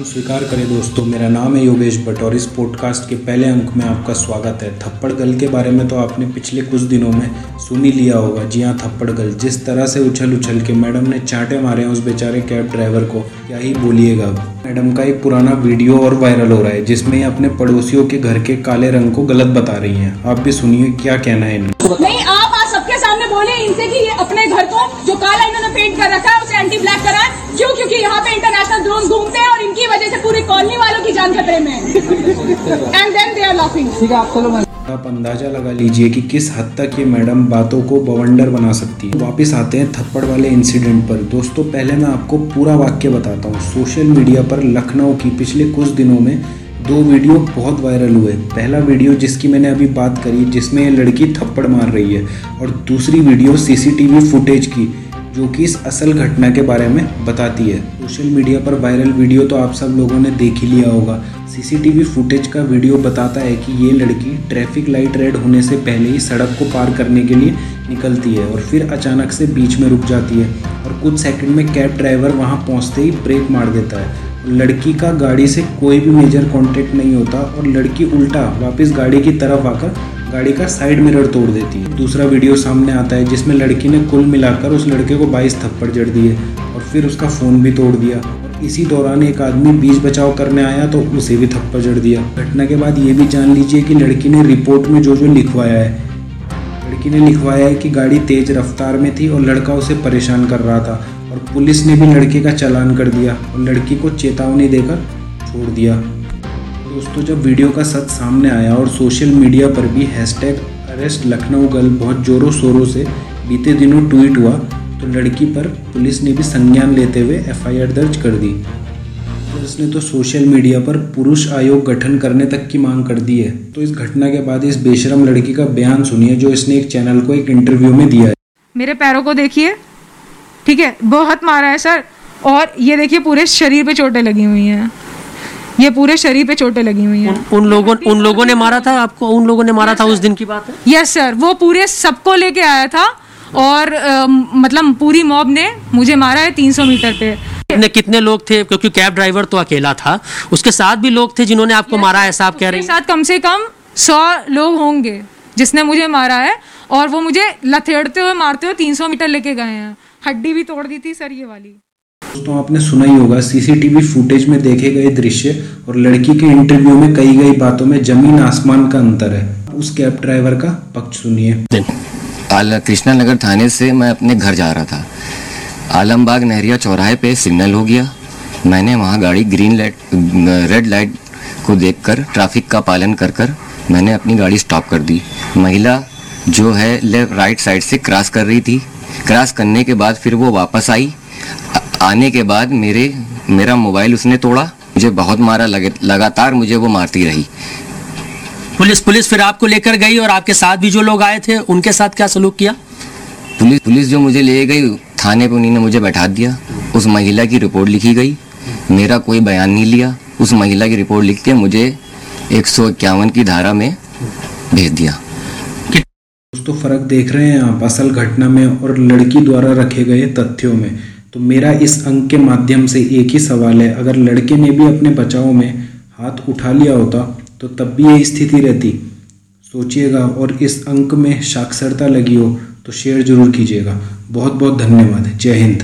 नाम स्वीकार करें दोस्तों। मेरा नाम है योगेश भट्ट और इस पॉडकास्ट के पहले अंक में आपका स्वागत है। थप्पड़ गल के बारे में तो आपने पिछले कुछ दिनों में सुन ही लिया होगा। जी हाँ थप्पड़ गल। जिस तरह से उछल उछल के मैडम ने चांटे मारे हैं, उस बेचारे कैब ड्राइवर को, क्या ही बोलिएगा मैडम का एक पुराना वीडियो और वायरल हो रहा है, जिसमें ये अपने पड़ोसियों के घर के काले रंग को गलत बता रही हैं। आप भी सुनिए, क्या कहना है बोले इनसे कि ये अपने घर को, जो काला इन्होंने पेंट कर रखा है, उसे एंटी ब्लैक करा क्यों? क्योंकि यहाँ पे इंटरनेशनल ड्रोन घूमते हैं और इनकी वजह से पूरी कॉलोनी वालों की जान खतरे में है and then they are laughing ठीक है, आप चलो आप अंदाज़ा लगा लीजिए कि किस हद तक ये मैडम बातों को बवंडर बना सकती है। वापस आते हैं थप्पड़ वाले इंसिडेंट पर। दोस्तों, पहले मैं आपको पूरा वाक्य बताता हूँ। सोशल मीडिया पर लखनऊ की पिछले कुछ दिनों में दो वीडियो बहुत वायरल हुए। पहला वीडियो जिसकी मैंने अभी बात करी, जिसमें ये लड़की थप्पड़ मार रही है, और दूसरी वीडियो सीसीटीवी फुटेज की। जो कि इस असल घटना के बारे में बताती है। सोशल मीडिया पर वायरल वीडियो तो आप सब लोगों ने देख ही लिया होगा। सीसीटीवी फुटेज का वीडियो बताता है कि ये लड़की ट्रैफ़िक लाइट रेड होने से पहले ही सड़क को पार करने के लिए निकलती है और फिर अचानक से बीच में रुक जाती है और कुछ सेकंड में कैब ड्राइवर वहाँ पहुँचते ही ब्रेक मार देता है। लड़की का गाड़ी से कोई भी मेजर कांटेक्ट नहीं होता और लड़की उल्टा वापस गाड़ी की तरफ़ आकर गाड़ी का साइड मिरर तोड़ देती है। दूसरा वीडियो सामने आता है, जिसमें लड़की ने कुल मिलाकर उस लड़के को 22 थप्पड़ जड़ दिए और फिर उसका फ़ोन भी तोड़ दिया। इसी दौरान एक आदमी बीच बचाव करने आया तो उसे भी थप्पड़ जड़ दिया। घटना के बाद ये भी जान लीजिए कि लड़की ने रिपोर्ट में जो जो लिखवाया है। लड़की ने लिखवाया है कि गाड़ी तेज रफ्तार में थी और लड़का उसे परेशान कर रहा था और पुलिस ने भी लड़के का चालान कर दिया और लड़की को चेतावनी देकर छोड़ दिया। दोस्तों, जब वीडियो का सच सामने आया और सोशल मीडिया पर भी हैशटैग अरेस्ट लखनऊ गर्ल बहुत जोरों शोरों से बीते दिनों ट्वीट हुआ तो लड़की पर पुलिस ने भी संज्ञान लेते हुए एफआईआर दर्ज कर दी। पुलिस ने तो सोशल मीडिया पर पुरुष आयोग गठन करने तक की मांग कर दी है। तो इस घटना के बाद इस बेशरम लड़की का बयान सुनिए, जो इसने एक चैनल को एक इंटरव्यू में दिया है। मेरे पैरों को देखिए। ठीक है? बहुत मारा है, सर। और ये देखिए, पूरे शरीर पे चोटें लगी हुई हैं। ये पूरे शरीर पे चोटें लगी हुई हैं। उन लोगों उन लोगों ने मारा था आपको? उन लोगों ने मारा था उस दिन की बात है? यस सर वो पूरे सबको लेके आया था और अ, मतलब पूरी मॉब ने मुझे मारा है 300 मीटर पे। कितने कितने लोग थे? क्योंकि कैब ड्राइवर तो अकेला था। उसके साथ भी लोग थे जिन्होंने आपको मारा ऐसा आप कह रहे हैं? साथ कम से कम सौ लोग होंगे जिसने मुझे मारा है और वो मुझे लथेड़ते हुए मारते हुए 300 मीटर लेके गए हैं। हड्डी भी तोड़ दी थी सर ये वाली। दोस्तों, आपने सुना ही होगा सीसीटीवी फुटेज में देखे गए दृश्य और लड़की के इंटरव्यू में कही गई बातों में ज़मीन आसमान का अंतर है। उस कैब ड्राइवर का पक्ष सुनिए। आल कृष्णा नगर थाने से मैं अपने घर जा रहा था। आलमबाग नहरिया चौराहे पे सिग्नल हो गया। मैंने वहाँ गाड़ी ग्रीन लाइट रेड लाइट को देखकर ट्रैफ़िक का पालन कर कर, मैंने अपनी गाड़ी स्टॉप कर दी। महिला जो है लेफ़्ट राइट साइड से क्रॉस कर रही थी। क्रॉस करने के बाद फिर वो वापस आई। आने के बाद मेरे मेरा मोबाइल उसने तोड़ा मुझे बहुत मारा लगे लगातार मुझे वो मारती रही। पुलिस पुलिस फिर आपको लेकर गई और आपके साथ भी जो लोग आए थे उनके साथ क्या सलूक किया? पुलिस पुलिस जो मुझे ले गई थाने पे उन्हीं ने मुझे बैठा दिया। उस महिला की रिपोर्ट लिखी गई। मेरा कोई बयान नहीं लिया। उस महिला की रिपोर्ट लिख के मुझे एक सौ इक्यावन की धारा में भेज दिया। दोस्तों फ़र्क देख रहे हैं आप असल घटना में और लड़की द्वारा रखे गए तथ्यों में। तो मेरा इस अंक के माध्यम से एक ही सवाल है। अगर लड़के ने भी अपने बचाव में हाथ उठा लिया होता तो तब भी यही स्थिति रहती। सोचिएगा, और इस अंक में साक्षरता लगी हो तो शेयर ज़रूर कीजिएगा। बहुत बहुत धन्यवाद। जय हिंद।